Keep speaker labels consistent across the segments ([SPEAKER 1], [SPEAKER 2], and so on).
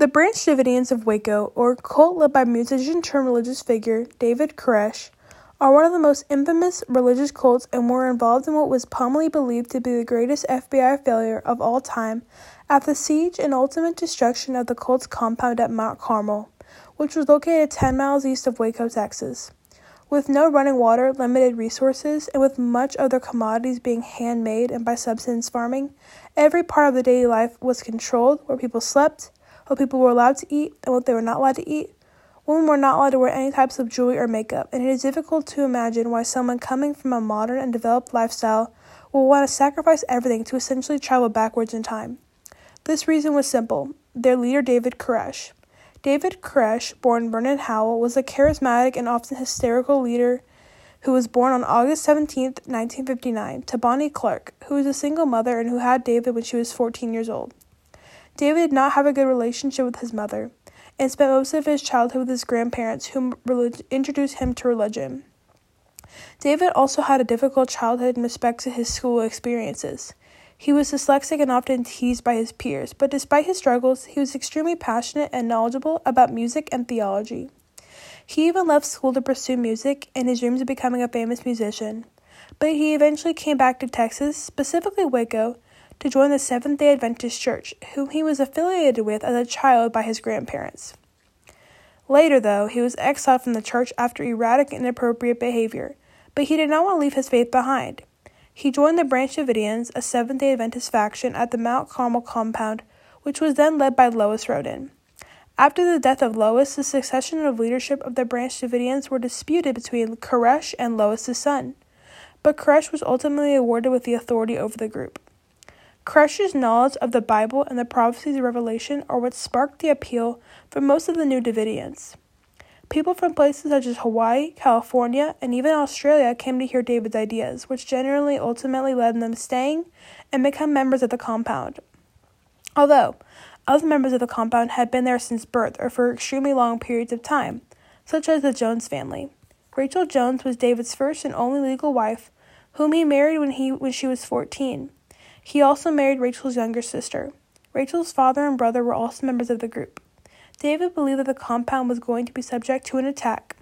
[SPEAKER 1] The Branch Davidians of Waco, or cult led by musician turned religious figure David Koresh, are one of the most infamous religious cults and were involved in what was commonly believed to be the greatest FBI failure of all time at the siege and ultimate destruction of the cult's compound at Mount Carmel, which was located 10 miles east of Waco, Texas. With no running water, limited resources, and with much of their commodities being handmade and by subsistence farming, every part of the daily life was controlled where people slept, what people were allowed to eat, and what they were not allowed to eat, Women were not allowed to wear any types of jewelry or makeup, and it is difficult to imagine why someone coming from a modern and developed lifestyle will want to sacrifice everything to essentially travel backwards in time. This reason was simple their leader, David Koresh. David Koresh, born Vernon Howell, was a charismatic and often hysterical leader who was born on August 17, 1959, to Bonnie Clark, who was a single mother and who had David when she was 14 years old. David did not have a good relationship with his mother and spent most of his childhood with his grandparents, whom relig- introduced him to religion. David also had a difficult childhood in respect to his school experiences. He was dyslexic and often teased by his peers, but despite his struggles, he was extremely passionate and knowledgeable about music and theology. He even left school to pursue music and his dreams of becoming a famous musician. But he eventually came back to Texas, specifically Waco, to join the Seventh day Adventist Church, whom he was affiliated with as a child by his grandparents. Later, though, he was exiled from the church after erratic and inappropriate behavior, but he did not want to leave his faith behind. He joined the Branch Davidians, a Seventh day Adventist faction at the Mount Carmel compound, which was then led by Lois Roden. After the death of Lois, the succession of leadership of the Branch Davidians were disputed between Koresh and Lois's son, but Koresh was ultimately awarded with the authority over the group. Koresh's knowledge of the Bible and the prophecies of Revelation are what sparked the appeal for most of the new Davidians. People from places such as Hawaii, California, and even Australia came to hear David's ideas, which generally ultimately led them staying and become members of the compound. Although other members of the compound had been there since birth or for extremely long periods of time, such as the Jones family. Rachel Jones was David's first and only legal wife, whom he married when he when she was 14. He also married Rachel's younger sister. Rachel's father and brother were also members of the group. David believed that the compound was going to be subject to an attack,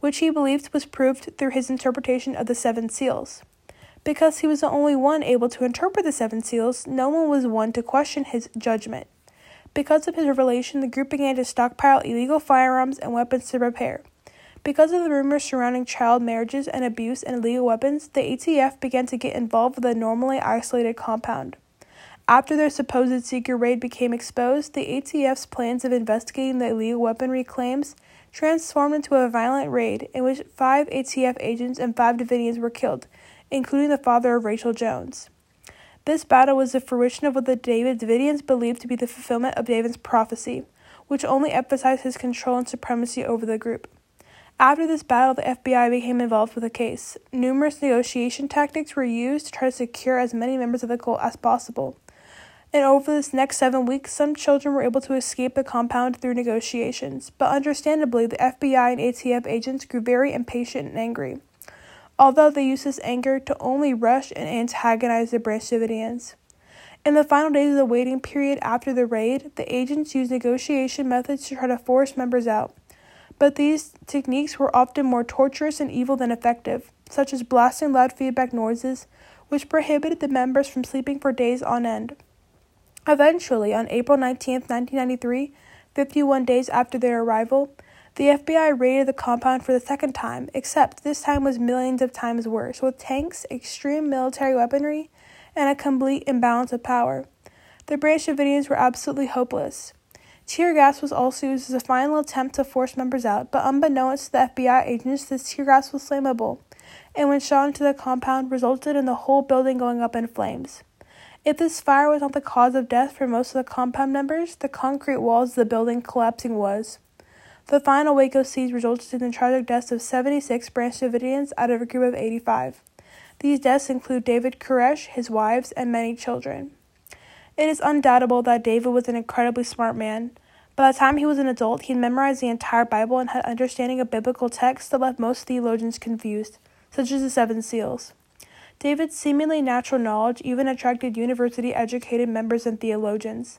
[SPEAKER 1] which he believed was proved through his interpretation of the seven seals. Because he was the only one able to interpret the seven seals, no one was one to question his judgment. Because of his revelation, the group began to stockpile illegal firearms and weapons to prepare. Because of the rumors surrounding child marriages and abuse and illegal weapons, the ATF began to get involved with a normally isolated compound. After their supposed secret raid became exposed, the ATF's plans of investigating the illegal weaponry claims transformed into a violent raid in which five ATF agents and five Davidians were killed, including the father of Rachel Jones. This battle was the fruition of what the David Davidians believed to be the fulfillment of David's prophecy, which only emphasized his control and supremacy over the group. After this battle, the FBI became involved with the case. Numerous negotiation tactics were used to try to secure as many members of the cult as possible. And over this next seven weeks, some children were able to escape the compound through negotiations, but understandably, the FBI and ATF agents grew very impatient and angry, although they used this anger to only rush and antagonize the Branch Davidians. In the final days of the waiting period after the raid, the agents used negotiation methods to try to force members out but these techniques were often more torturous and evil than effective, such as blasting loud feedback noises, which prohibited the members from sleeping for days on end. Eventually, on April 19, 1993, 51 days after their arrival, the FBI raided the compound for the second time, except this time was millions of times worse, with tanks, extreme military weaponry, and a complete imbalance of power. The Branch Davidians were absolutely hopeless. Tear gas was also used as a final attempt to force members out, but unbeknownst to the FBI agents, this tear gas was flammable, and when shot into the compound, resulted in the whole building going up in flames. If this fire was not the cause of death for most of the compound members, the concrete walls of the building collapsing was. The final Waco siege resulted in the tragic deaths of 76 Branch Davidians out of a group of 85. These deaths include David Koresh, his wives, and many children. It is undoubtable that David was an incredibly smart man. By the time he was an adult, he had memorized the entire Bible and had understanding of biblical texts that left most theologians confused, such as the seven seals. David's seemingly natural knowledge even attracted university educated members and theologians.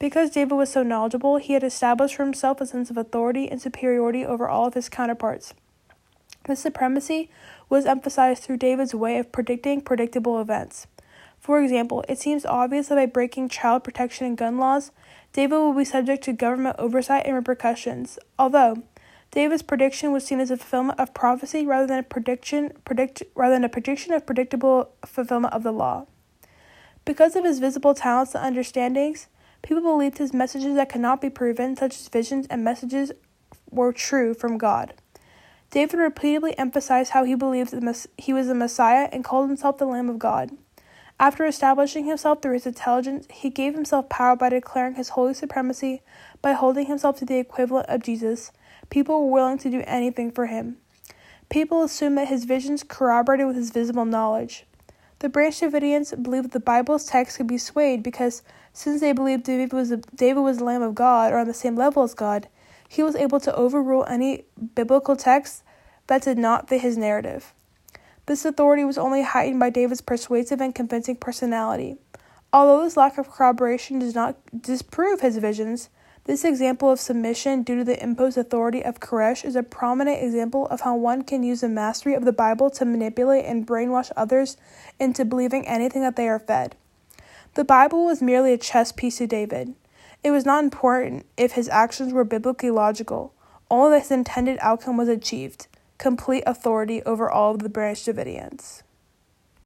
[SPEAKER 1] Because David was so knowledgeable, he had established for himself a sense of authority and superiority over all of his counterparts. This supremacy was emphasized through David's way of predicting predictable events. For example, it seems obvious that by breaking child protection and gun laws, David will be subject to government oversight and repercussions. Although David's prediction was seen as a fulfillment of prophecy rather than a prediction predict rather than a prediction of predictable fulfillment of the law. Because of his visible talents and understandings, people believed his messages that could not be proven, such as visions and messages, were true from God. David repeatedly emphasized how he believed he was the Messiah and called himself the Lamb of God. After establishing himself through his intelligence, he gave himself power by declaring his holy supremacy by holding himself to the equivalent of Jesus. People were willing to do anything for him. People assumed that his visions corroborated with his visible knowledge. The Branch Davidians believed that the Bible's text could be swayed because, since they believed David was, a, David was the Lamb of God or on the same level as God, he was able to overrule any biblical text that did not fit his narrative. This authority was only heightened by David's persuasive and convincing personality. Although this lack of corroboration does not disprove his visions, this example of submission due to the imposed authority of Koresh is a prominent example of how one can use the mastery of the Bible to manipulate and brainwash others into believing anything that they are fed. The Bible was merely a chess piece to David. It was not important if his actions were biblically logical. Only this intended outcome was achieved complete authority over all of the Branch Davidians.